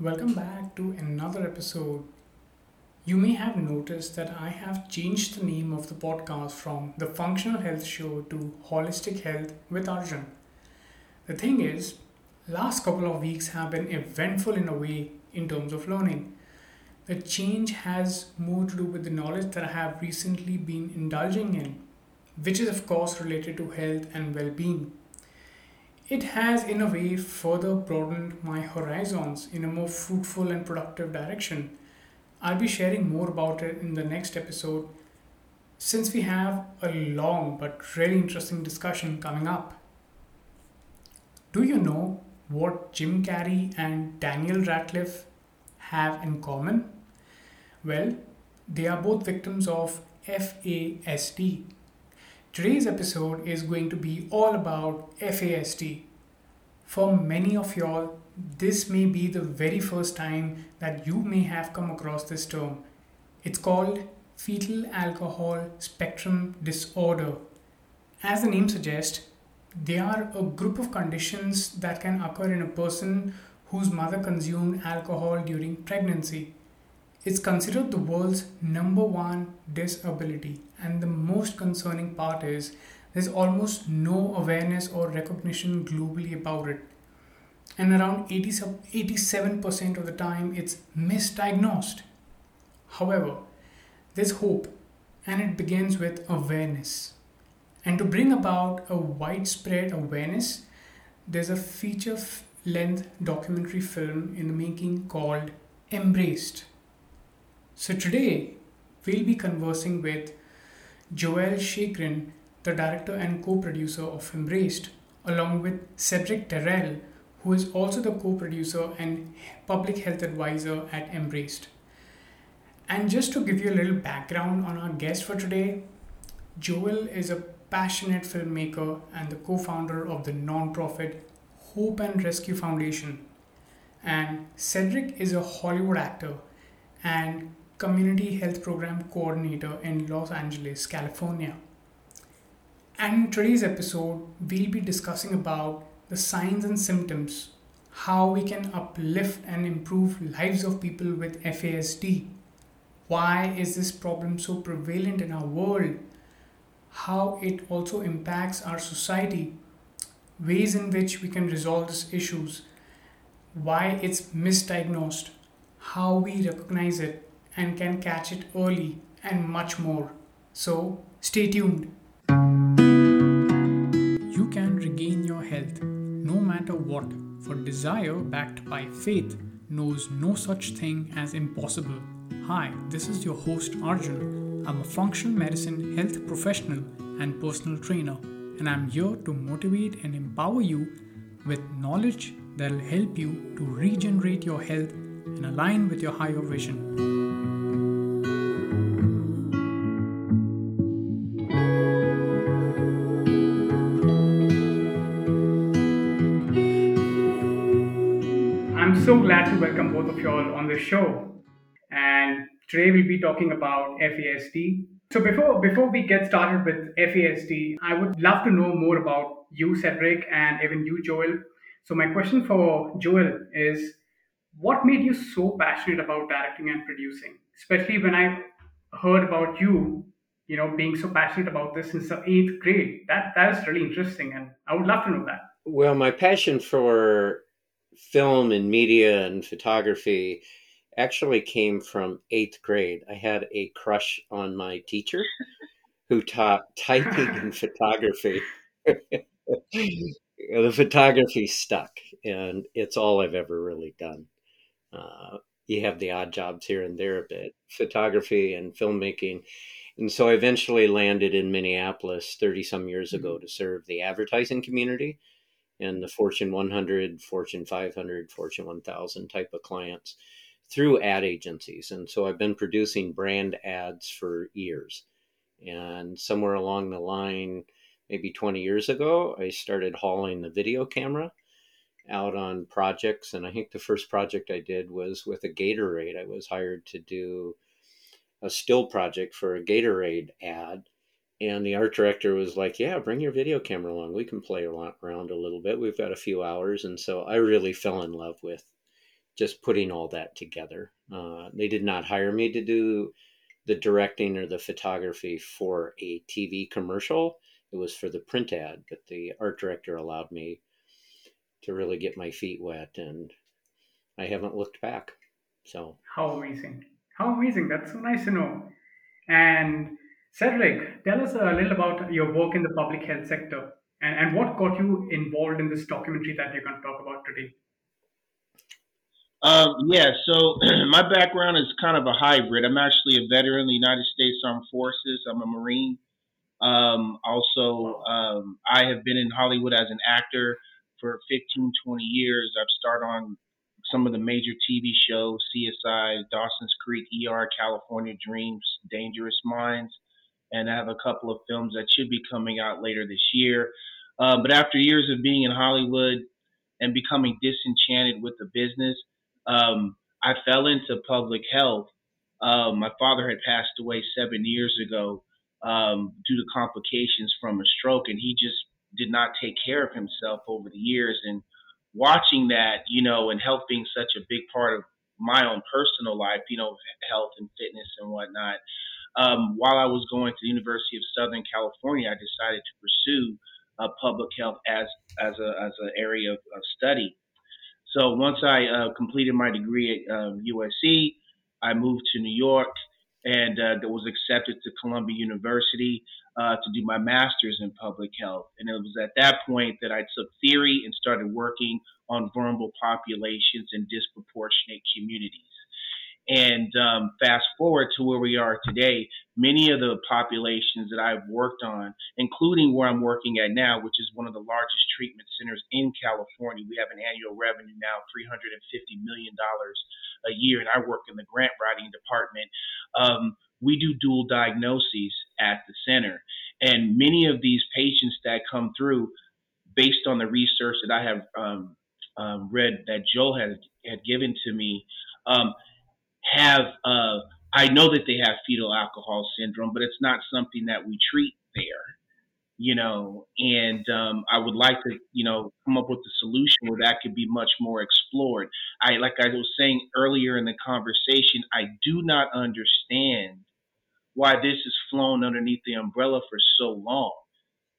Welcome back to another episode. You may have noticed that I have changed the name of the podcast from the Functional Health Show to Holistic Health with Arjun. The thing is, last couple of weeks have been eventful in a way in terms of learning. The change has more to do with the knowledge that I have recently been indulging in, which is of course related to health and well-being. It has, in a way, further broadened my horizons in a more fruitful and productive direction. I'll be sharing more about it in the next episode since we have a long but really interesting discussion coming up. Do you know what Jim Carrey and Daniel Radcliffe have in common? Well, they are both victims of FASD, Today's episode is going to be all about FASD. For many of y'all, this may be the very first time that you may have come across this term. It's called fetal alcohol spectrum disorder. As the name suggests, they are a group of conditions that can occur in a person whose mother consumed alcohol during pregnancy. It's considered the world's number one disability, and the most concerning part is there's almost no awareness or recognition globally about it. And around 80, 87% of the time, it's misdiagnosed. However, there's hope, and it begins with awareness. And to bring about a widespread awareness, there's a feature length documentary film in the making called Embraced. So today we'll be conversing with Joel Sheagren, the director and co-producer of Embraced, along with Cedrick Terrell, who is also the co-producer and public health advisor at Embraced. And just to give you a little background on our guest for today, Joel is a passionate filmmaker and the co-founder of the non-profit Hope and Rescue Foundation. And Cedrick is a Hollywood actor and Community Health Program Coordinator in Los Angeles, California. And in today's episode, we'll be discussing about the signs and symptoms, how we can uplift and improve lives of people with FASD. Why is this problem so prevalent in our world? How it also impacts our society, ways in which we can resolve these issues, why it's misdiagnosed, how we recognize it, and can catch it early and much more. So, stay tuned. You can regain your health no matter what, for desire backed by faith knows no such thing as impossible. Hi, this is your host Arjun. I'm a functional medicine health professional and personal trainer, and I'm here to motivate and empower you with knowledge that'll help you to regenerate your health and align with your higher vision. To welcome both of you all on the show. And today we'll be talking about FASD. So before before we get started with FASD, I would love to know more about you, Cedrick, and even you, Joel. So my question for Joel is, what made you so passionate about directing and producing? Especially when I heard about you, you know, being so passionate about this since the eighth grade. That that is really interesting, and I would love to know that. Well, my passion for film and media and photography actually came from eighth grade. I had a crush on my teacher who taught typing and photography. the photography stuck, and it's all I've ever really done. Uh, you have the odd jobs here and there a bit, photography and filmmaking. And so I eventually landed in Minneapolis 30 some years ago mm-hmm. to serve the advertising community and the Fortune 100, Fortune 500, Fortune 1000 type of clients through ad agencies. And so I've been producing brand ads for years. And somewhere along the line, maybe 20 years ago, I started hauling the video camera out on projects. And I think the first project I did was with a Gatorade. I was hired to do a still project for a Gatorade ad and the art director was like, "Yeah, bring your video camera along. We can play around a little bit. We've got a few hours." And so I really fell in love with just putting all that together. Uh, they did not hire me to do the directing or the photography for a TV commercial. It was for the print ad, but the art director allowed me to really get my feet wet, and I haven't looked back. So how amazing! How amazing! That's so nice to know. And Cedrick, tell us a little about your work in the public health sector and, and what got you involved in this documentary that you're going to talk about today. Um, yeah, so my background is kind of a hybrid. I'm actually a veteran of the United States Armed Forces. I'm a Marine. Um, also, um, I have been in Hollywood as an actor for 15, 20 years. I've starred on some of the major TV shows CSI, Dawson's Creek, ER, California Dreams, Dangerous Minds, and I have a couple of films that should be coming out later this year. Uh, but after years of being in Hollywood and becoming disenchanted with the business, um, I fell into public health. Um, my father had passed away seven years ago um, due to complications from a stroke, and he just did not take care of himself over the years. And watching that, you know, and health being such a big part of my own personal life, you know, health and fitness and whatnot. Um, while I was going to the University of Southern California, I decided to pursue uh, public health as as a as an area of, of study. So once I uh, completed my degree at um, USC, I moved to New York and uh, was accepted to Columbia University uh, to do my master's in public health. And it was at that point that I took theory and started working on vulnerable populations and disproportionate communities. And um, fast forward to where we are today, many of the populations that I've worked on, including where I'm working at now, which is one of the largest treatment centers in California, we have an annual revenue now $350 million a year, and I work in the grant writing department. Um, we do dual diagnoses at the center. And many of these patients that come through, based on the research that I have um, um, read that Joel had, had given to me, um, have uh, I know that they have fetal alcohol syndrome, but it's not something that we treat there, you know. And um, I would like to, you know, come up with a solution where that could be much more explored. I, like I was saying earlier in the conversation, I do not understand why this has flown underneath the umbrella for so long.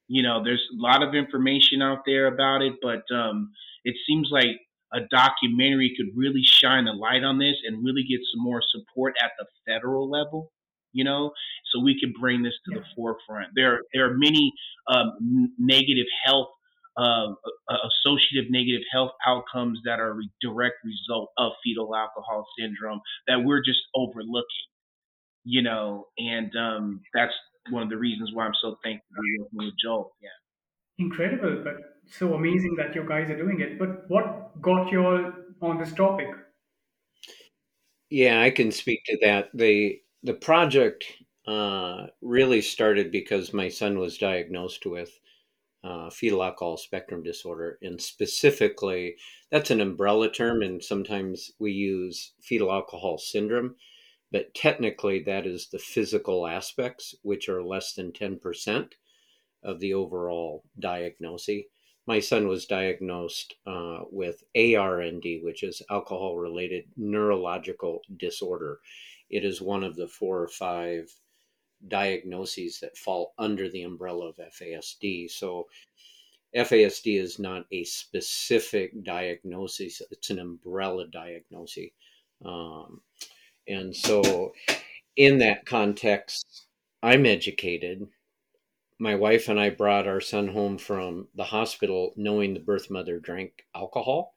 You know, there's a lot of information out there about it, but um, it seems like a documentary could really shine a light on this and really get some more support at the federal level, you know, so we could bring this to yeah. the forefront. There, there are many um, negative health, uh, associative negative health outcomes that are a direct result of fetal alcohol syndrome that we're just overlooking, you know, and um, that's one of the reasons why I'm so thankful to be working with Joel. Yeah. Incredible, but so amazing that you guys are doing it. But what got you all on this topic? Yeah, I can speak to that. the The project uh, really started because my son was diagnosed with uh, fetal alcohol spectrum disorder, and specifically, that's an umbrella term, and sometimes we use fetal alcohol syndrome, but technically, that is the physical aspects, which are less than ten percent of the overall diagnosis my son was diagnosed uh, with ARND, which is alcohol related neurological disorder. It is one of the four or five diagnoses that fall under the umbrella of FASD. So, FASD is not a specific diagnosis, it's an umbrella diagnosis. Um, and so, in that context, I'm educated my wife and I brought our son home from the hospital knowing the birth mother drank alcohol.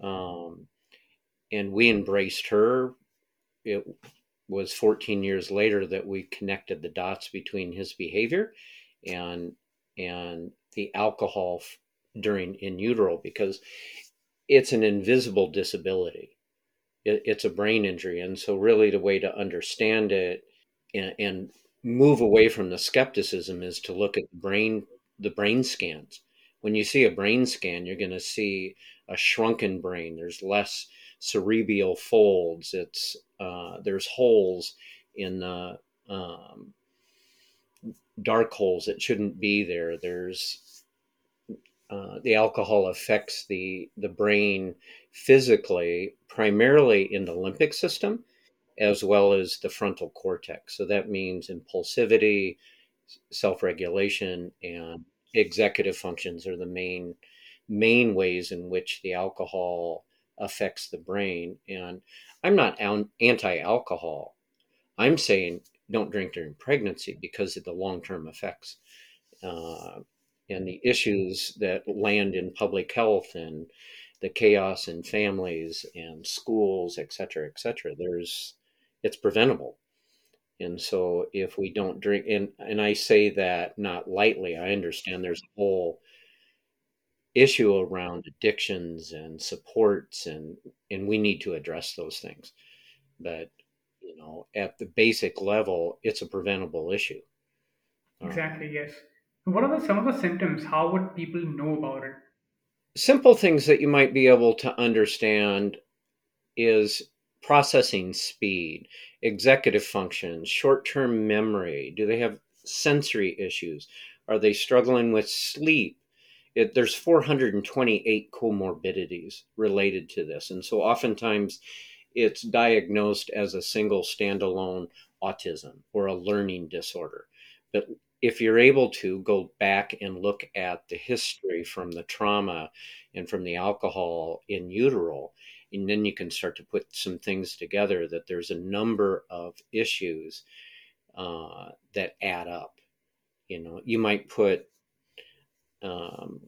Um, and we embraced her. It was 14 years later that we connected the dots between his behavior and and the alcohol during in utero because it's an invisible disability. It, it's a brain injury, and so really the way to understand it and, and move away from the skepticism is to look at the brain the brain scans. When you see a brain scan you're going to see a shrunken brain. There's less cerebral folds. It's uh, there's holes in the um, dark holes that shouldn't be there. There's uh, the alcohol affects the the brain physically primarily in the limbic system as well as the frontal cortex. So that means impulsivity, self regulation, and executive functions are the main main ways in which the alcohol affects the brain. And I'm not anti alcohol. I'm saying don't drink during pregnancy because of the long term effects uh, and the issues that land in public health and the chaos in families and schools, et cetera, et cetera. There's, it's preventable. And so if we don't drink, and, and I say that not lightly, I understand there's a whole issue around addictions and supports and and we need to address those things. But you know at the basic level it's a preventable issue. Exactly um, yes what are the, some of the symptoms? How would people know about it? Simple things that you might be able to understand is processing speed executive functions short-term memory do they have sensory issues are they struggling with sleep it, there's 428 comorbidities related to this. And so oftentimes it's diagnosed as a single standalone autism or a learning disorder. But if you're able to go back and look at the history from the trauma and from the alcohol in utero, and then you can start to put some things together that there's a number of issues uh, that add up. You know, you might put um,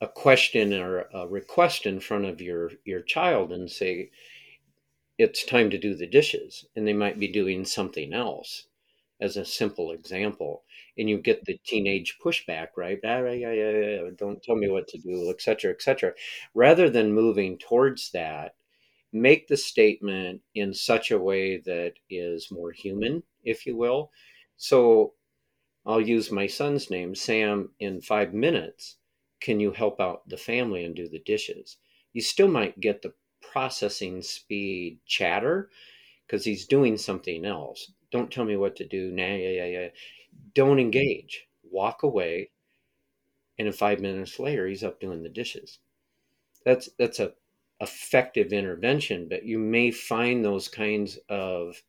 a question or a request in front of your your child and say it's time to do the dishes and they might be doing something else as a simple example and you get the teenage pushback right ah, yeah, yeah, yeah, don't tell me what to do etc etc rather than moving towards that make the statement in such a way that is more human if you will so I'll use my son's name, Sam, in five minutes. Can you help out the family and do the dishes? You still might get the processing speed chatter because he's doing something else. Don't tell me what to do. Nah, yeah, yeah, yeah. Don't engage. Walk away. And in five minutes later, he's up doing the dishes. That's that's a effective intervention, but you may find those kinds of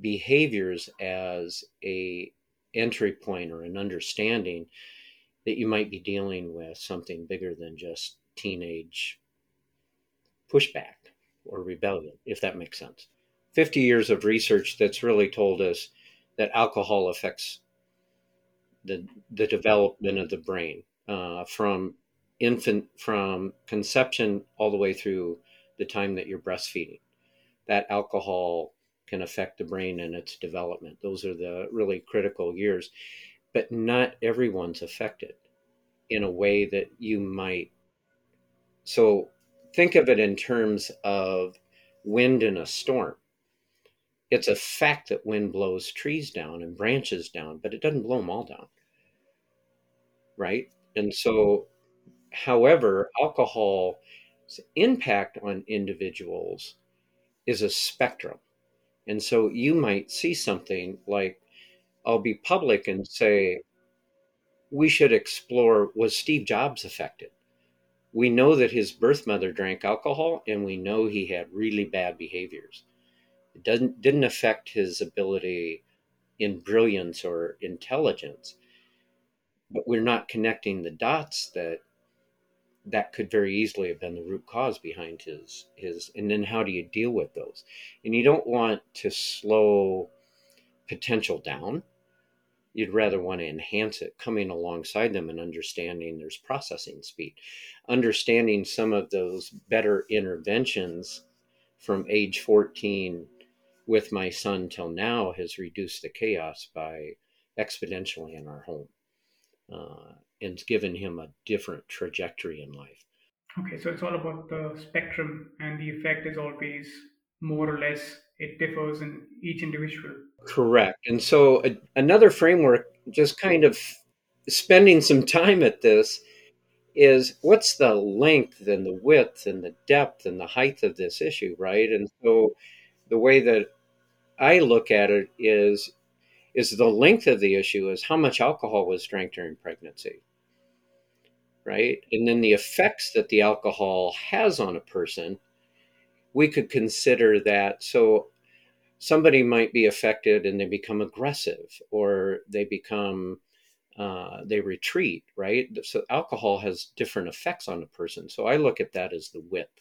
behaviors as a entry point or an understanding that you might be dealing with something bigger than just teenage pushback or rebellion, if that makes sense. 50 years of research that's really told us that alcohol affects the, the development of the brain uh, from infant, from conception all the way through the time that you're breastfeeding. That alcohol can affect the brain and its development. Those are the really critical years. But not everyone's affected in a way that you might. So think of it in terms of wind in a storm. It's a fact that wind blows trees down and branches down, but it doesn't blow them all down. Right? And so, however, alcohol's impact on individuals is a spectrum. And so you might see something like, I'll be public and say, we should explore was Steve Jobs affected? We know that his birth mother drank alcohol and we know he had really bad behaviors. It doesn't didn't affect his ability in brilliance or intelligence. But we're not connecting the dots that that could very easily have been the root cause behind his his and then how do you deal with those? And you don't want to slow potential down. You'd rather want to enhance it coming alongside them and understanding there's processing speed. Understanding some of those better interventions from age 14 with my son till now has reduced the chaos by exponentially in our home uh, and given him a different trajectory in life. Okay, so it's all about the spectrum, and the effect is always more or less, it differs in each individual. Correct. And so, a, another framework, just kind of spending some time at this, is what's the length and the width and the depth and the height of this issue, right? And so, the way that I look at it is is the length of the issue is how much alcohol was drank during pregnancy right? And then the effects that the alcohol has on a person we could consider that. So somebody might be affected and they become aggressive or they become uh, they retreat, right? So alcohol has different effects on a person. So I look at that as the width.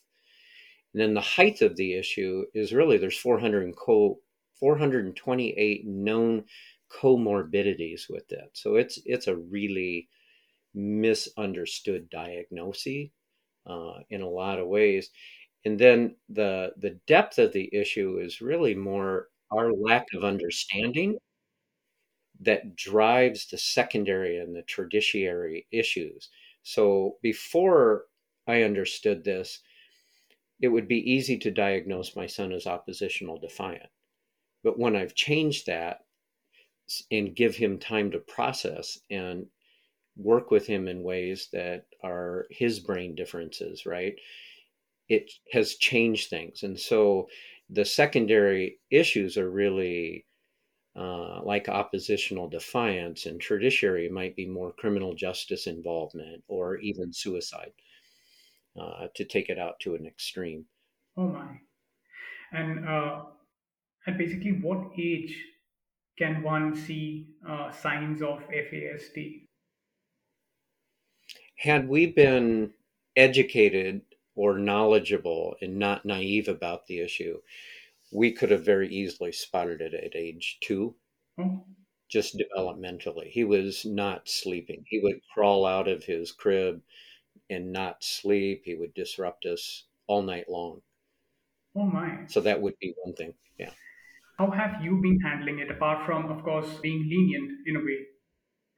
And then the height of the issue is really there's 400 co, 428 known comorbidities with that. So it's it's a really misunderstood diagnosis uh, in a lot of ways. And then the the depth of the issue is really more our lack of understanding that drives the secondary and the tertiary issues. So before I understood this, it would be easy to diagnose my son as oppositional defiant. But when I've changed that and give him time to process and work with him in ways that are his brain differences, right? It has changed things. And so the secondary issues are really uh, like oppositional defiance, and tertiary might be more criminal justice involvement or even suicide uh, to take it out to an extreme. Oh my. And uh, at basically what age can one see uh, signs of FASD? Had we been educated or knowledgeable and not naive about the issue, we could have very easily spotted it at age two, Oh, just developmentally. He was not sleeping. He would crawl out of his crib and not sleep. He would disrupt us all night long. oh my. So that would be one thing. Yeah. How have you been handling it apart from, of course, being lenient in a way?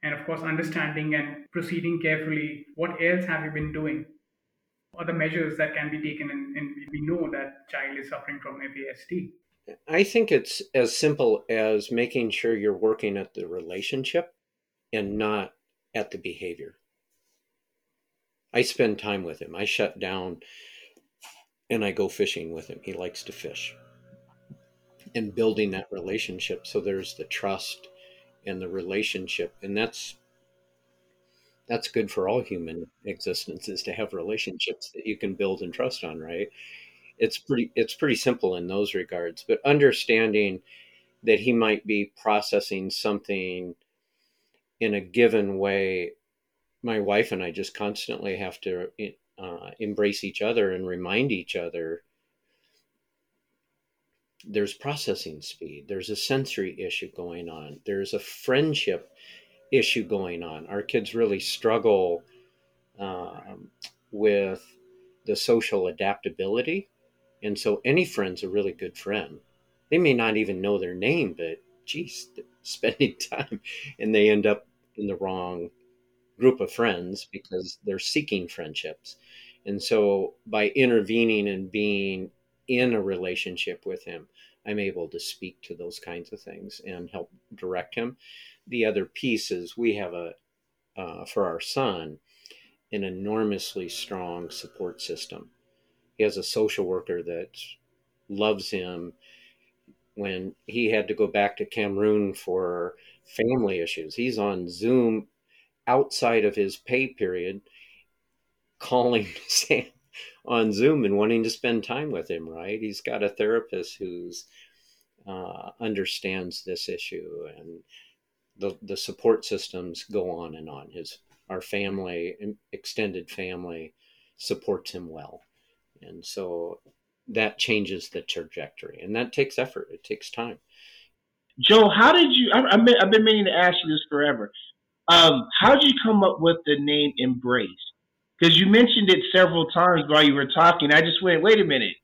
And of course, understanding and proceeding carefully. What else have you been doing? Other measures that can be taken, and, and we know that child is suffering from FASD. I think it's as simple as making sure you're working at the relationship and not at the behavior. I spend time with him. I shut down and I go fishing with him. He likes to fish. And building that relationship so there's the trust and the relationship and that's that's good for all human existences to have relationships that you can build and trust on, right? It's pretty it's pretty simple in those regards, but understanding that he might be processing something in a given way my wife and I just constantly have to uh, embrace each other and remind each other there's processing speed, there's a sensory issue going on, there's a friendship issue going on. Our kids really struggle um, with the social adaptability. And so any friend's a really good friend. They may not even know their name, but geez, spending time and they end up in the wrong group of friends because they're seeking friendships. And so by intervening and being in a relationship with him, I'm able to speak to those kinds of things and help direct him. The other piece is we have a, uh, for our son, an enormously strong support system. He has a social worker that loves him. When he had to go back to Cameroon for family issues, he's on Zoom outside of his pay period calling Sam on Zoom and wanting to spend time with him, right? He's got a therapist who's uh, understands this issue and the, the support systems go on and on. His our family, extended family, supports him well, and so that changes the trajectory, and that takes effort. It takes time. Joe, how did you? I, have been meaning to ask you this forever. Um, how did you come up with the name Embrace? Because you mentioned it several times while you were talking. I just went, wait a minute.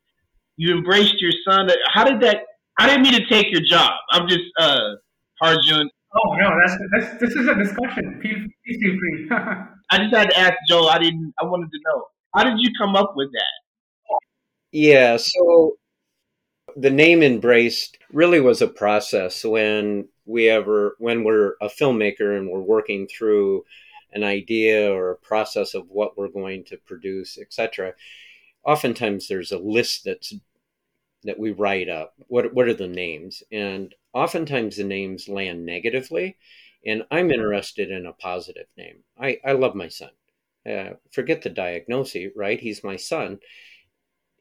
You embraced your son. How did that? I didn't mean to take your job. I'm just uh, Arjun. Oh no, that's, that's this is a discussion. Feel please feel free. I just had to ask Joe. I didn't. I wanted to know how did you come up with that? Yeah, so the name embraced really was a process when we ever when we're a filmmaker and we're working through an idea or a process of what we're going to produce etc oftentimes there's a list that's that we write up. What what are the names? And oftentimes the names land negatively and i'm interested in a positive name. I i love my son. Uh, forget the diagnosis right? He's my son.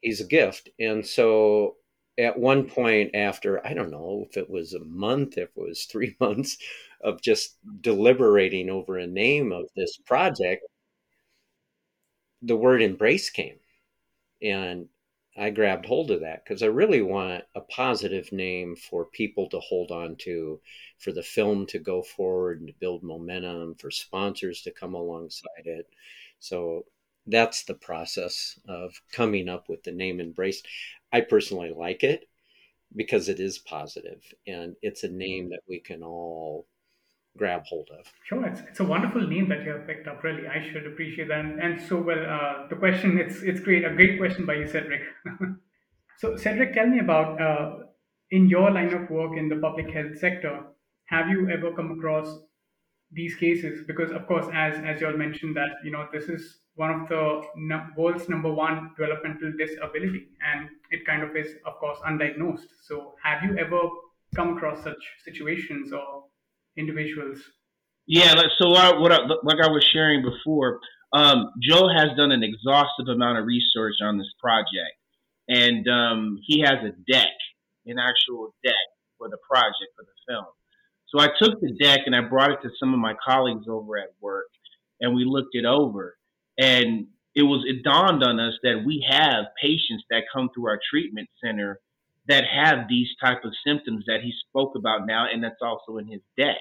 He's a gift. And so at one point after, I don't know if it was a month, if it was three months of just deliberating over a name of this project, the word embrace came. And I grabbed hold of that because I really want a positive name for people to hold on to, for the film to go forward and to build momentum, for sponsors to come alongside it. So that's the process of coming up with the name Embrace. I personally like it because it is positive and it's a name that we can all grab hold of. Sure, it's, it's a wonderful name that you have picked up. Really, I should appreciate that. And, and so, well, uh, the question it's it's great, a great question by you, Cedrick. so, Cedrick, tell me about uh, in your line of work in the public health sector. Have you ever come across these cases? Because, of course, as as you all mentioned, that you know this is one of the no, world's number one developmental disability, and it kind of is, of course, undiagnosed. So, have you ever come across such situations or individuals? Yeah, so what I, like I was sharing before, um, Joe has done an exhaustive amount of research on this project, and um, he has a deck, an actual deck for the project for the film. So I took the deck and I brought it to some of my colleagues over at work, and we looked it over, and it was it dawned on us that we have patients that come through our treatment center that have these type of symptoms that he spoke about now, and that's also in his deck.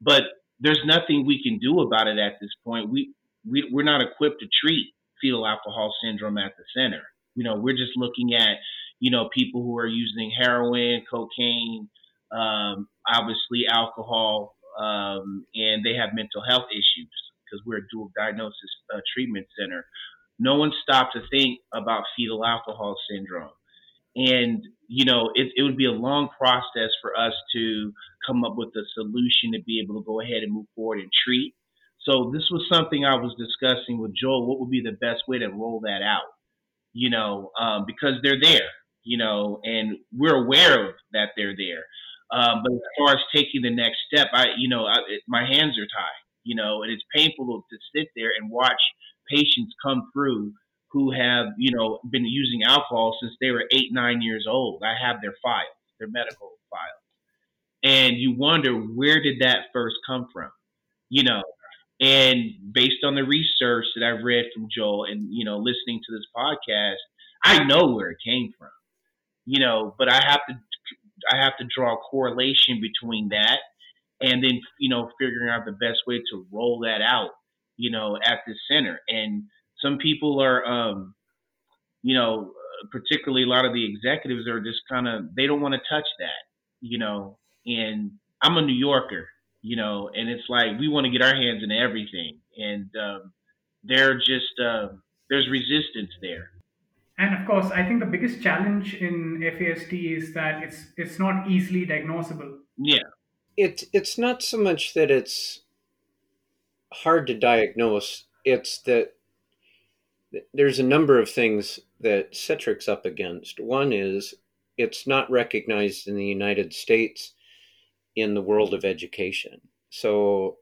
But there's nothing we can do about it at this point. We, we we're not equipped to treat fetal alcohol syndrome at the center. You know, we're just looking at you know people who are using heroin, cocaine, um, obviously alcohol, um, and they have mental health issues because we're a dual diagnosis uh, treatment center. No one stopped to think about fetal alcohol syndrome. And, you know, it, it would be a long process for us to come up with a solution to be able to go ahead and move forward and treat. So this was something I was discussing with Joel. What would be the best way to roll that out? You know, um, because they're there, you know, and we're aware of that they're there. Um, but as far as taking the next step, I, you know, I, it, my hands are tied, you know, and it's painful to, sit there and watch patients come through who have, you know, been using alcohol since they were eight, nine years old. I have their files, their medical files. And you wonder where did that first come from? You know, and based on the research that I've read from Joel and, you know, listening to this podcast, I know where it came from. You know, but I have to I have to draw a correlation between that and then, you know, figuring out the best way to roll that out, you know, at the center. And some people are, um, you know, particularly a lot of the executives are just kind of they don't want to touch that, you know. And I'm a New Yorker, you know, and it's like we want to get our hands in everything, and um, they're just uh, there's resistance there. And of course, I think the biggest challenge in FASD is that it's it's not easily diagnosable. Yeah, it it's not so much that it's hard to diagnose; it's that there's a number of things that Cedrick's up against. One is it's not recognized in the United States in the world of education. So,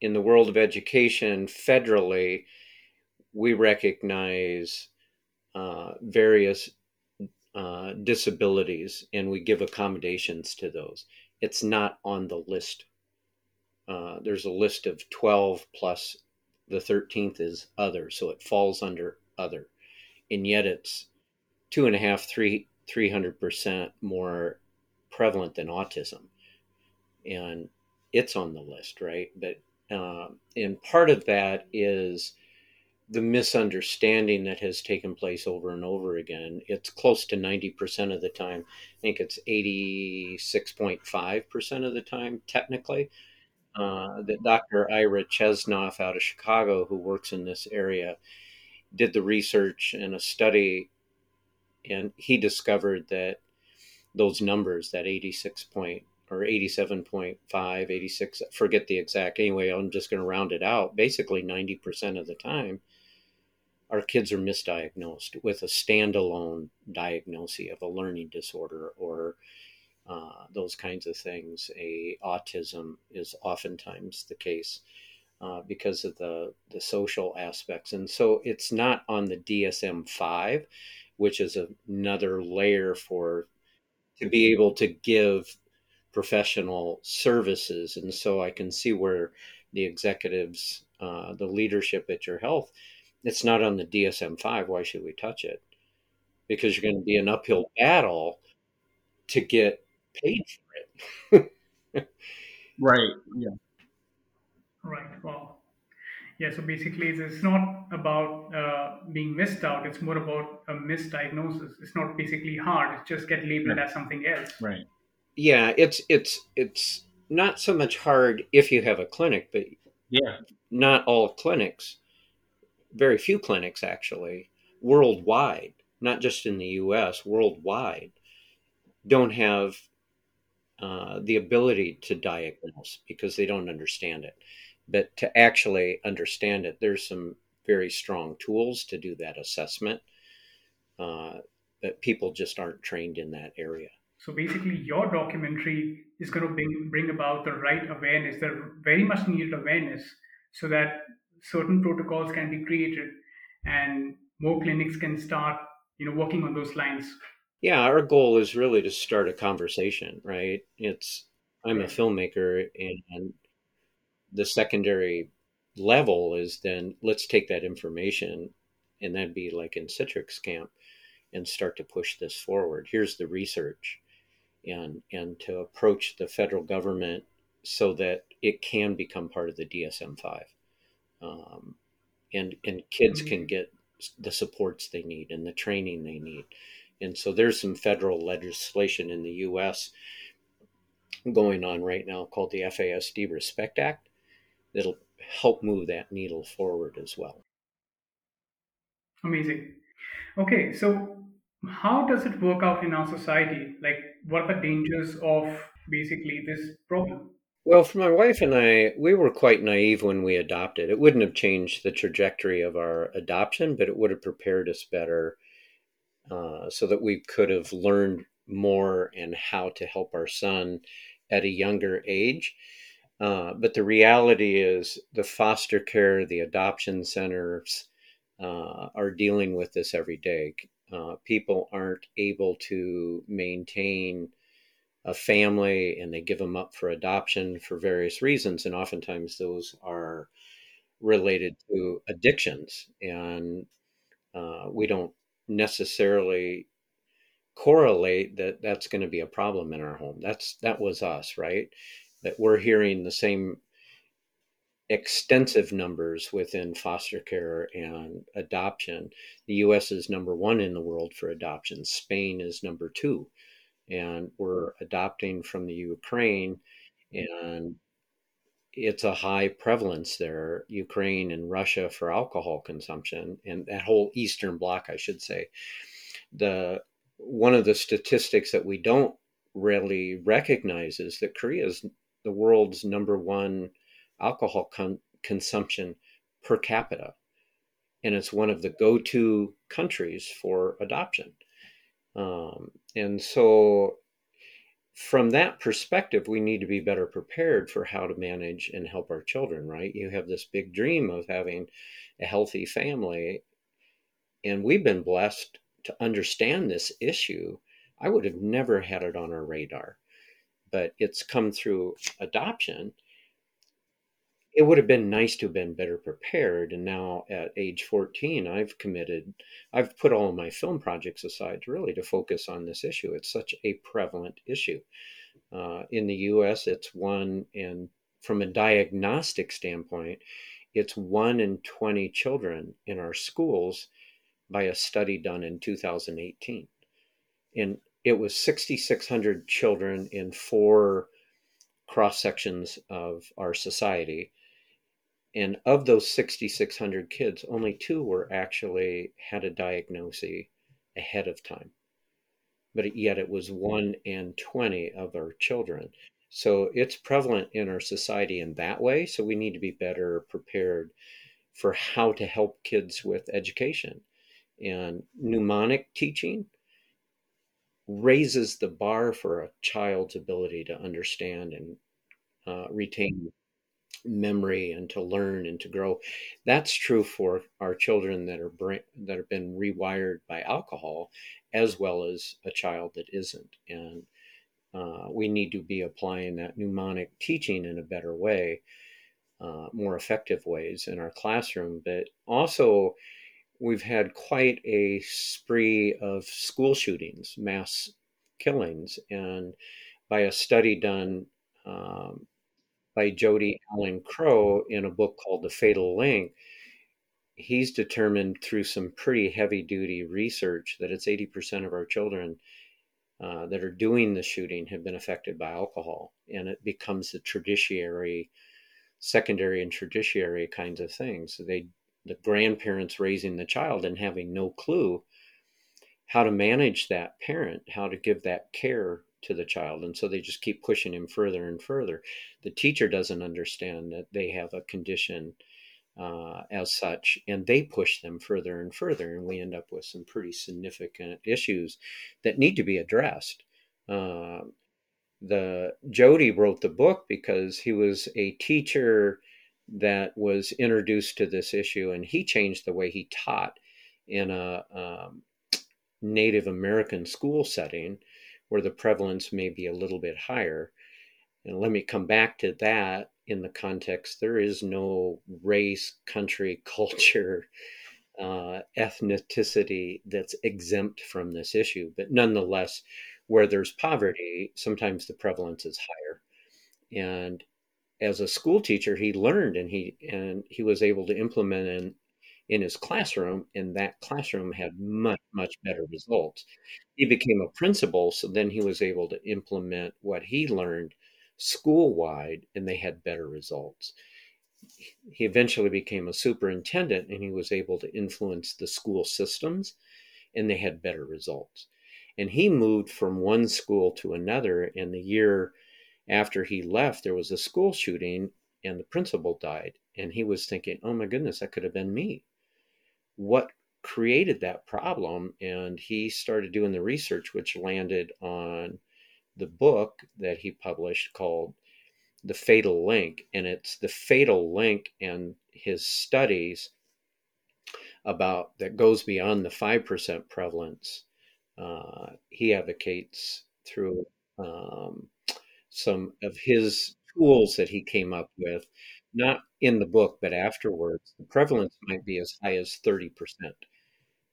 in the world of education, federally, we recognize uh, various uh, disabilities and we give accommodations to those. It's not on the list. Uh, there's a list of 12 plus the 13th is other, so it falls under other. And yet it's two and a half, three, 300% more prevalent than autism. And it's on the list, right? But, uh, and part of that is the misunderstanding that has taken place over and over again. It's close to 90% of the time. I think it's 86.5% of the time, technically, uh, that Dr. Ira Chasnoff out of Chicago, who works in this area, did the research and a study, and he discovered that those numbers, that 86 point or 87.5, 86, forget the exact. Anyway, I'm just going to round it out. Basically, 90% of the time, our kids are misdiagnosed with a standalone diagnosis of a learning disorder or uh, those kinds of things. A autism is oftentimes the case. uh, because of the the social aspects, and so it's not on the DSM five, which is another layer for to be able to give professional services, and so I can see where the executives, uh, the leadership at your health, it's not on the DSM five. Why should we touch it? Because you're going to be an uphill battle to get paid for it. right. Yeah. Right. Wow. Yeah. So basically, it's not about uh, being missed out. It's more about a misdiagnosis. It's not basically hard. It's just get labeled as something else. Right. Yeah. It's it's it's not so much hard if you have a clinic, but yeah, not all clinics. Very few clinics actually worldwide, not just in the U.S. Worldwide, don't have uh, the ability to diagnose because they don't understand it but to actually understand it, there's some very strong tools to do that assessment. Uh, but people just aren't trained in that area. So basically, your documentary is going to bring, bring about the right awareness, the very much needed awareness, so that certain protocols can be created and more clinics can start, you know, working on those lines. Yeah, our goal is really to start a conversation, right? It's I'm a filmmaker and the secondary level is then let's take that information and then be like in Cedrick's camp and start to push this forward. Here's the research and and to approach the federal government so that it can become part of the DSM-5. Um, and and kids mm-hmm. can get the supports they need and the training they need. And so there's some federal legislation in the US going on right now called the FASD Respect Act that'll help move that needle forward as well. Amazing. Okay, so how does it work out in our society? Like, what are the dangers of basically this problem? Well, for my wife and I, we were quite naive when we adopted. It wouldn't have changed the trajectory of our adoption, but it would have prepared us better uh, so that we could have learned more and how to help our son at a younger age. Uh, but the reality is, the foster care, the adoption centers uh, are dealing with this every day. Uh, people aren't able to maintain a family and they give them up for adoption for various reasons. And oftentimes those are related to addictions. And uh, we don't necessarily correlate that that's going to be a problem in our home. That's that was us, right? that we're hearing the same extensive numbers within foster care and adoption. The US is number one in the world for adoption, Spain is number two. And we're mm-hmm. adopting from the Ukraine, and it's a high prevalence there, Ukraine and Russia for alcohol consumption, and that whole Eastern Bloc, I should say. The one of the statistics that we don't really recognize is that Korea is the world's number one alcohol con- consumption per capita. And it's one of the go to countries for adoption. Um, and so, from that perspective, we need to be better prepared for how to manage and help our children, right? You have this big dream of having a healthy family. And we've been blessed to understand this issue. I would have never had it on our radar but it's come through adoption. It would have been nice to have been better prepared. And now at age 14, I've committed, I've put all my film projects aside to really to focus on this issue. It's such a prevalent issue. Uh, in the US, it's one, and from a diagnostic standpoint, it's one in 20 children in our schools by a study done in 2018. And it was 6,600 children in four cross sections of our society. And of those 6,600 kids, only two were actually had a diagnosis ahead of time. But yet it was one in 20 of our children. So it's prevalent in our society in that way. So we need to be better prepared for how to help kids with education and mnemonic teaching raises the bar for a child's ability to understand and uh, retain memory and to learn and to grow. That's true for our children that are brain, that have been rewired by alcohol, as well as a child that isn't. And uh, we need to be applying that mnemonic teaching in a better way, uh, more effective ways in our classroom. But also, we've had quite a spree of school shootings, mass killings, and by a study done um, by Jody Allen Crow in a book called The Fatal Link, he's determined through some pretty heavy duty research that it's 80% of our children uh, that are doing the shooting have been affected by alcohol. And it becomes the tertiary, secondary, and tertiary kinds of things. They, the grandparents raising the child and having no clue how to manage that parent, how to give that care to the child. And so they just keep pushing him further and further. The teacher doesn't understand that they have a condition uh, as such, and they push them further and further. And we end up with some pretty significant issues that need to be addressed. Uh, the Jody wrote the book because he was a teacher that was introduced to this issue, and he changed the way he taught in a um, Native American school setting where the prevalence may be a little bit higher. And let me come back to that in the context there is no race, country, culture, uh, ethnicity that's exempt from this issue. But nonetheless, where there's poverty, sometimes the prevalence is higher. And as a school teacher, he learned and he and he was able to implement in in his classroom, and that classroom had mm-hmm. much much better results. He became a principal, so then he was able to implement what he learned school wide, and they had better results. He eventually became a superintendent, and he was able to influence the school systems, and they had better results. And he moved from one school to another, and the year after he left, there was a school shooting, and the principal died. And he was thinking, oh my goodness, that could have been me what created that problem. And he started doing the research, which landed on the book that he published called The Fatal Link. And it's the fatal link and his studies about that goes beyond the 5% prevalence. Uh, he advocates through um, some of his tools that he came up with not in the book, but afterwards, the prevalence might be as high as 30%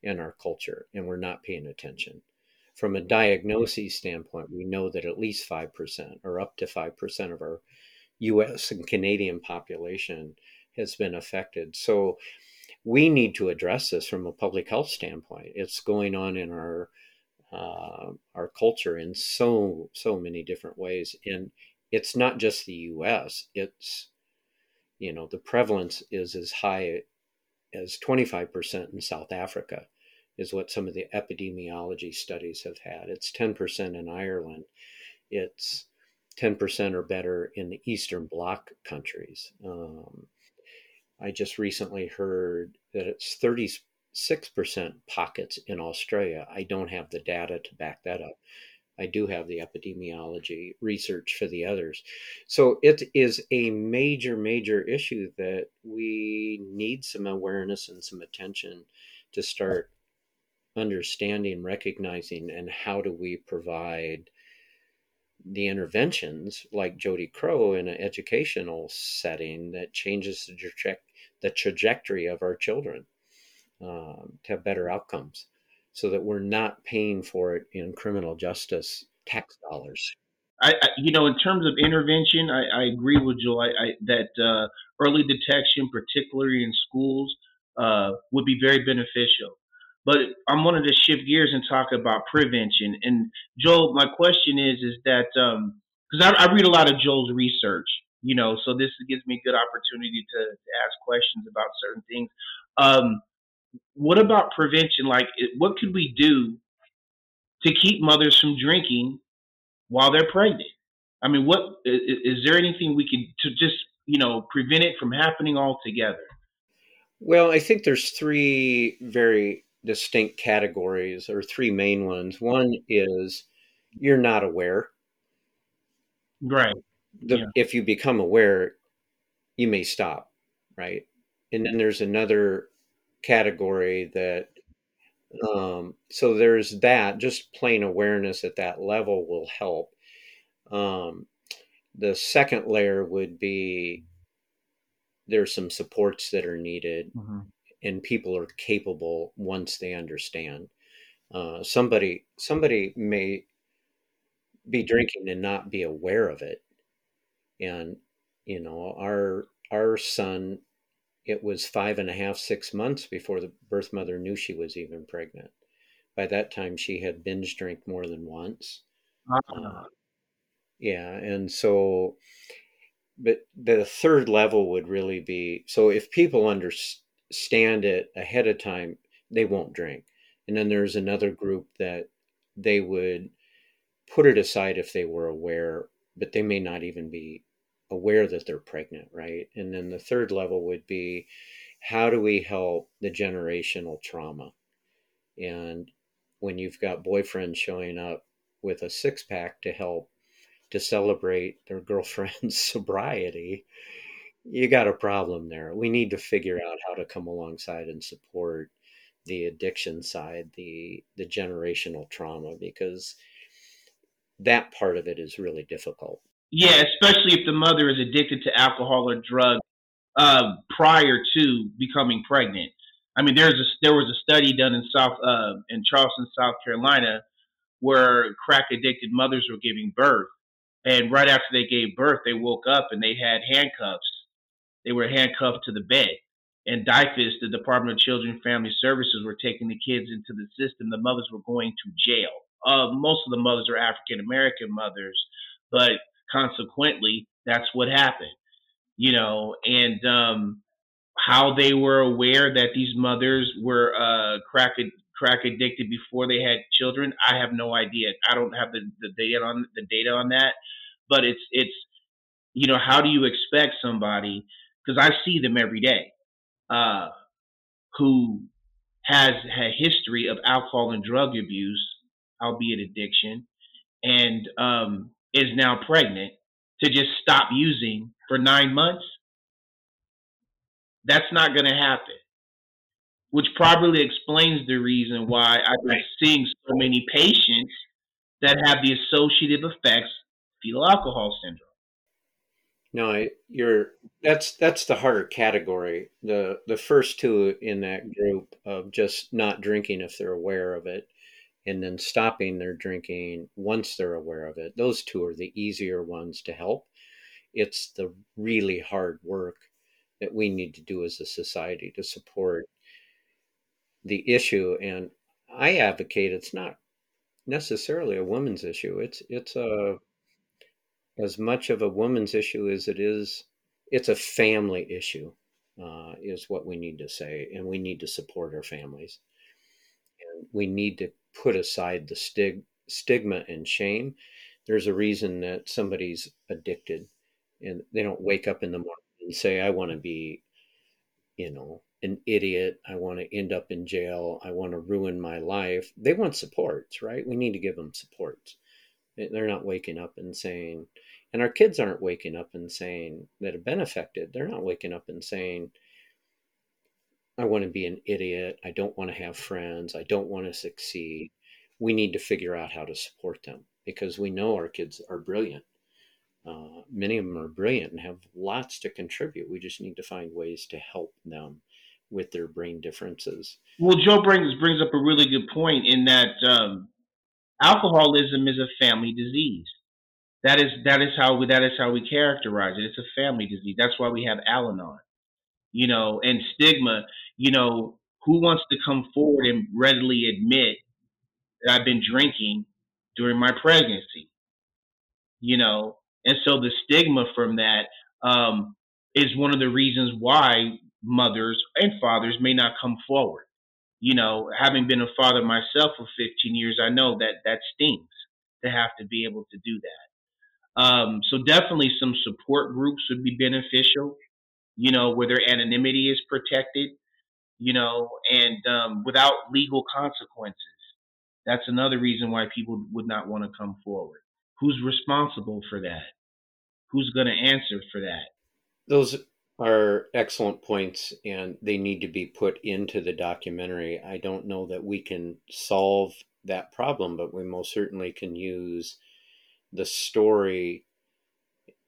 in our culture, and we're not paying attention. From a diagnosis standpoint, we know that at least 5% or up to 5% of our US and Canadian population has been affected. So we need to address this from a public health standpoint. It's going on in our uh, our culture in so so many different ways, and it's not just the U.S. It's you know, the prevalence is as high as 25% in South Africa, is what some of the epidemiology studies have had. It's 10% in Ireland. It's 10% or better in the Eastern Bloc countries. Um, I just recently heard that it's 36% pockets in Australia. I don't have the data to back that up. I do have the epidemiology research for the others. So it is a major, major issue that we need some awareness and some attention to start understanding, recognizing, and how do we provide the interventions like Jody Crow in an educational setting that changes the, traje- the trajectory of our children um, to have better outcomes so that we're not paying for it in criminal justice tax dollars. I, I you know, in terms of intervention, I, I agree with Joel I, I, that uh, early detection, particularly in schools, uh, would be very beneficial. But I'm wanting to shift gears and talk about prevention. And Joel, my question is, is that because um, I, I read a lot of Joel's research, you know, so this gives me a good opportunity to, to ask questions about certain things. Um, what about prevention? Like, what could we do to keep mothers from drinking while they're pregnant? I mean, what is, is there anything we can to just you know prevent it from happening altogether? Well, I think there's three very distinct categories, or three main ones. One is you're not aware. Right. The, yeah. If you become aware, you may stop, right? And then there's another category that um, so there's that just plain awareness at that level will help. Um, the second layer would be there's some supports that are needed mm-hmm. and people are capable once they understand. Uh, somebody somebody may be drinking and not be aware of it. And you know our our son it was five and a half six months before the birth mother knew she was even pregnant. By that time she had binge drank more than once. Uh-huh. uh, yeah and so but the third level would really be so if people understand it ahead of time they won't drink. And then there's another group that they would put it aside if they were aware but they may not even be aware that they're pregnant, right? And then the third level would be how do we help the generational trauma? And when you've got boyfriends showing up with a six pack to help to celebrate their girlfriend's sobriety, you got a problem there. We need to figure out how to come alongside and support the addiction side, the the generational trauma because that part of it is really difficult. Yeah, especially if the mother is addicted to alcohol or drugs uh, prior to becoming pregnant. I mean, there's a there was a study done in South uh, in Charleston, South Carolina, where crack addicted mothers were giving birth, and right after they gave birth, they woke up and they had handcuffs. They were handcuffed to the bed. And DYFS, the Department of Children and Family Services, were taking the kids into the system. The mothers were going to jail. Uh, most of the mothers are African American mothers, but consequently, that's what happened. You know, and um, how they were aware that these mothers were uh, crack crack addicted before they had children, I have no idea. I don't have the, the data on the data on that, but it's it's you know how do you expect somebody because I see them every day uh, who has a history of alcohol and drug abuse, albeit addiction, and um, is now pregnant to just stop using for nine months, that's not going to happen. Which probably explains the reason why I've been seeing so many patients that have the associative effects fetal alcohol syndrome. No, you're that's that's the harder category. The the first two in that group of just not drinking if they're aware of it and then stopping their drinking once they're aware of it. Those two are the easier ones to help. It's the really hard work that we need to do as a society to support the issue. And I advocate it's not necessarily a woman's issue. It's it's a as much of a woman's issue as it is. It's a family issue, uh, is what we need to say, and we need to support our families. We need to put aside the stig- stigma and shame. There's a reason that somebody's addicted and they don't wake up in the morning and say, I want to be, you know, an idiot. I want to end up in jail. I want to ruin my life. They want supports, right? We need to give them supports. They're not waking up and saying, and our kids aren't waking up and saying that have been affected. They're not waking up and saying, I want to be an idiot. I don't want to have friends. I don't want to succeed. We need to figure out how to support them because we know our kids are brilliant. Uh, many of them are brilliant and have lots to contribute. We just need to find ways to help them with their brain differences. Well, Joe brings brings up a really good point in that um, alcoholism is a family disease. That is that is how we that is how we characterize it. It's a family disease. That's why we have Al-Anon you know, and stigma, you know, who wants to come forward and readily admit that I've been drinking during my pregnancy? You know, and so the stigma from that um, is one of the reasons why mothers and fathers may not come forward. You know, having been a father myself for 15 years, I know that that stings to have to be able to do that. Um, so definitely some support groups would be beneficial you know, where their anonymity is protected, you know, and um, without legal consequences. That's another reason why people would not want to come forward. Who's responsible for that? Who's going to answer for that? Those are excellent points and they need to be put into the documentary. I don't know that we can solve that problem, but we most certainly can use the story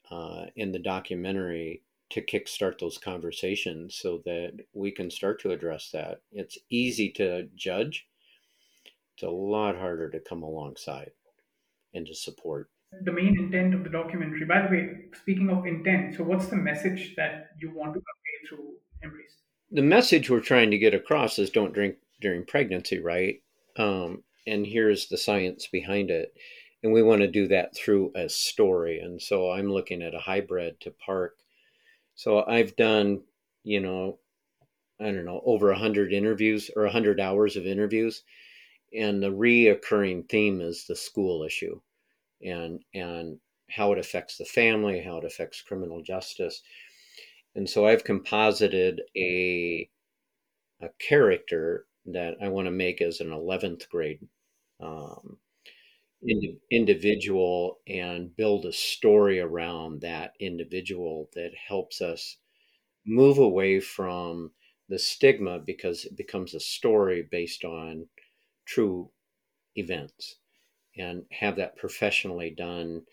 uh, in the documentary to kickstart those conversations so that we can start to address that. It's easy to judge, it's a lot harder to come alongside and to support. The main intent of the documentary, by the way, speaking of intent, so what's the message that you want to convey through Embraced? The message we're trying to get across is don't drink during pregnancy, right? Um, and here's the science behind it. And we want to do that through a story. And so I'm looking at a hybrid to park. So I've done, you know, I don't know, over 100 interviews or 100 hours of interviews. And the reoccurring theme is the school issue and, and how it affects the family, how it affects criminal justice. And so I've composited a, a character that I want to make as an 11th grade um, ind- individual and build a story around that individual that helps us move away from the stigma because it becomes a story based on true events and have that professionally done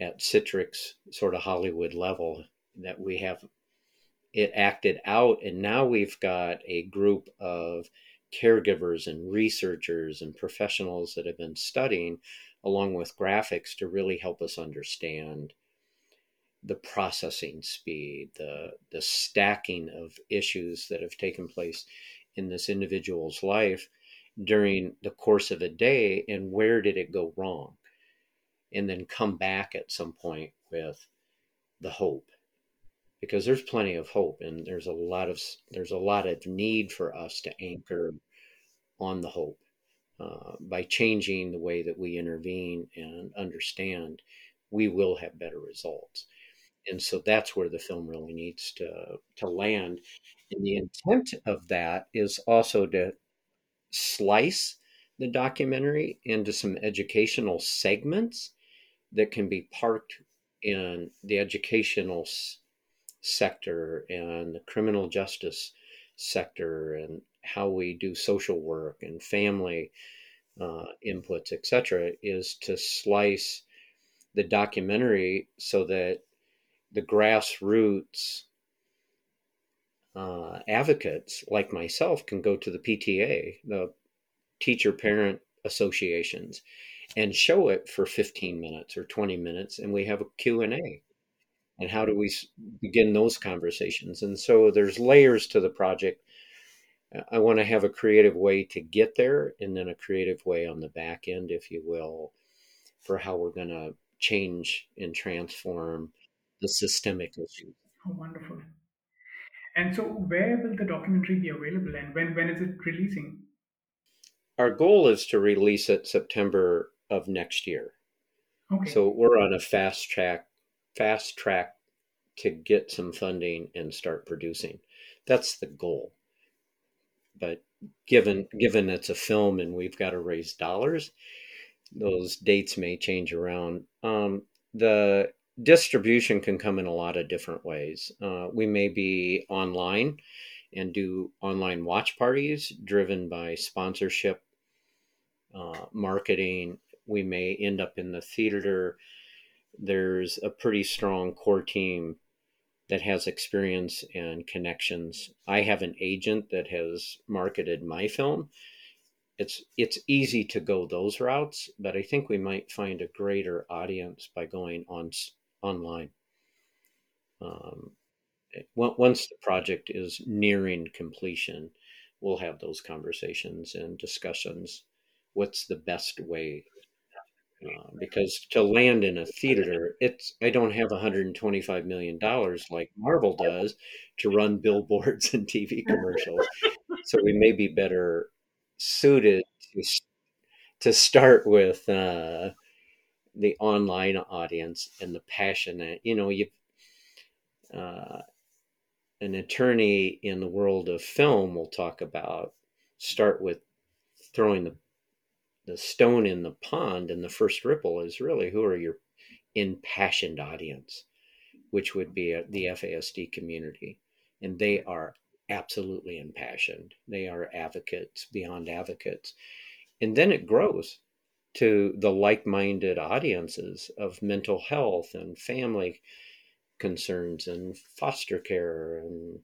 at Citrix sort of Hollywood level that we have it acted out. And now we've got a group of caregivers and researchers and professionals that have been studying along with graphics to really help us understand the processing speed, the the stacking of issues that have taken place in this individual's life during the course of a day and where did it go wrong? And then come back at some point with the hope. Because there's plenty of hope and there's a lot of there's a lot of need for us to anchor on the hope uh, by changing the way that we intervene and understand, we will have better results. And so that's where the film really needs to, to land. And the intent of that is also to slice the documentary into some educational segments that can be parked in the educational s- sector and the criminal justice sector and how we do social work and family uh, inputs, etc., is to slice the documentary so that the grassroots uh, advocates like myself can go to the PTA, the teacher parent associations, and show it for 15 minutes or 20 minutes, and we have a Q&A. And how do we begin those conversations? And so there's layers to the project I want to have a creative way to get there and then a creative way on the back end, if you will, for how we're going to change and transform the systemic issues. Oh, wonderful. And so, where will the documentary be available and when, when is it releasing? Our goal is to release it September of next year. Okay. So we're on a fast track, fast track to get some funding and start producing. That's the goal but given given it's a film and we've got to raise dollars, those dates may change around. Um, the distribution can come in a lot of different ways. Uh, we may be online and do online watch parties driven by sponsorship, uh, marketing. We may end up in the theater. There's a pretty strong core team that has experience and connections. I have an agent that has marketed my film. It's it's easy to go those routes, but I think we might find a greater audience by going on online. Um, once the project is nearing completion, we'll have those conversations and discussions. What's the best way uh, because to land in a theater, it's I don't have 125 million dollars like Marvel does to run billboards and TV commercials. so we may be better suited to, to start with uh, the online audience and the passionate. You know, you uh, an attorney in the world of film will talk about start with throwing the the stone in the pond and the first ripple is really who are your impassioned audience which would be the FASD community. And they are absolutely impassioned. They are advocates beyond advocates. And then it grows to the like minded audiences of mental health and family concerns and foster care and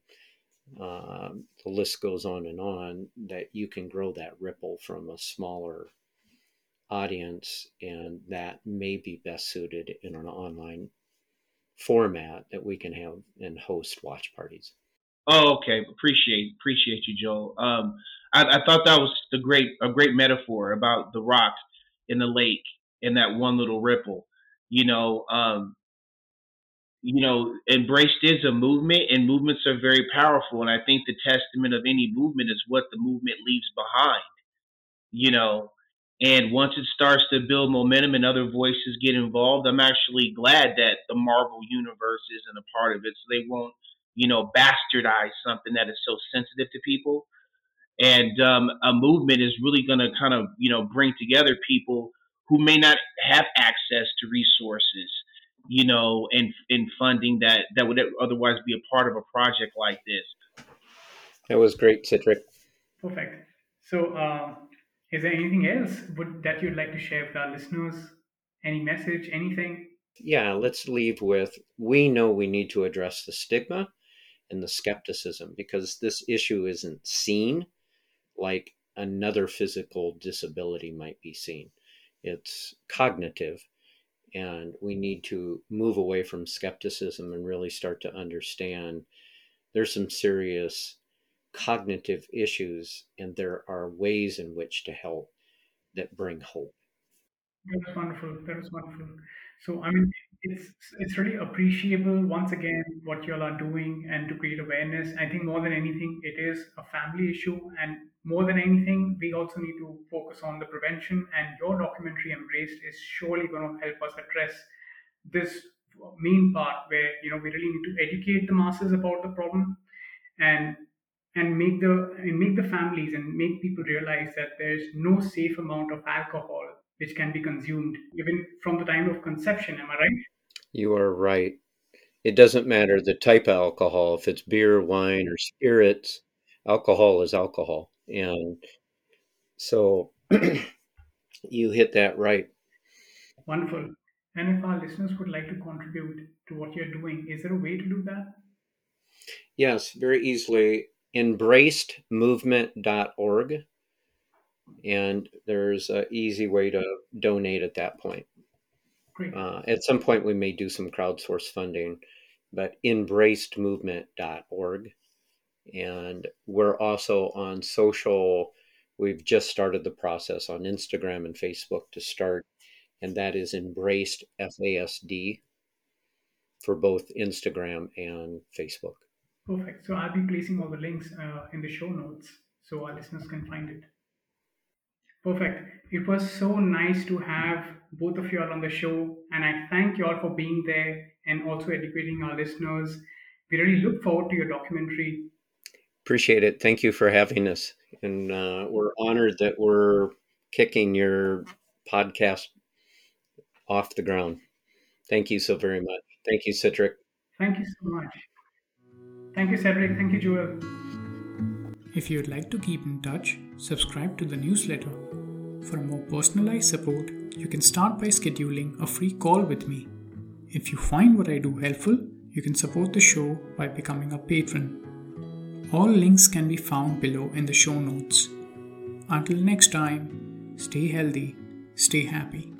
uh, the list goes on and on that you can grow that ripple from a smaller audience and that may be best suited in an online format that we can have and host watch parties oh okay appreciate appreciate you joel um, I, I, thought that was the great a great metaphor about the rock in the lake and that one little ripple you know um, you know, embraced is a movement, and movements are very powerful. And I think the testament of any movement is what the movement leaves behind. You know, and once it starts to build momentum and other voices get involved, I'm actually glad that the Marvel universe isn't a part of it, so they won't, you know, bastardize something that is so sensitive to people. And um, a movement is really going to kind of, you know, bring together people who may not have access to resources you know, and in funding that that would otherwise be a part of a project like this. That was great, Cedrick. Perfect. So, uh, is there anything else would, that you'd like to share with our listeners? Any message, anything? Yeah, let's leave with we know we need to address the stigma and the skepticism because this issue isn't seen like another physical disability might be seen. It's cognitive and we need to move away from skepticism and really start to understand there's some serious cognitive issues and there are ways in which to help that bring hope. That's wonderful. That is wonderful. So i mean it's it's really appreciable once again what you all are doing and to create awareness. I think more than anything it is a family issue and more than anything, we also need to focus on the prevention, and your documentary Embraced is surely going to help us address this main part where you know we really need to educate the masses about the problem. And and make the and make the families and make people realize that there's no safe amount of alcohol which can be consumed even from the time of conception am i right you are right it doesn't matter the type of alcohol if it's beer wine or spirits alcohol is alcohol and so you hit that right. Wonderful. And if our listeners would like to contribute to what you're doing, is there a way to do that? Yes, very easily. Embracedmovement.org. And there's an easy way to donate at that point. Uh, at some point, we may do some crowdsource funding, but embracedmovement.org and we're also on social. We've just started the process on Instagram and Facebook to start, and that is embraced FASD for both Instagram and Facebook. Perfect. So I'll be placing all the links uh, in the show notes so our listeners can find it. Perfect. It was so nice to have both of you all on the show, and I thank you all for being there and also educating our listeners. We really look forward to your documentary Appreciate it. Thank you for having us. And uh, we're honored that we're kicking your podcast off the ground. Thank you so very much. Thank you, Cedrick. Thank you so much. Thank you, Cedrick. Thank you, Joel. If you'd like to keep in touch, subscribe to the newsletter. For more personalized support, you can start by scheduling a free call with me. If you find what I do helpful, you can support the show by becoming a patron. All links can be found below in the show notes. Until next time, stay healthy, stay happy.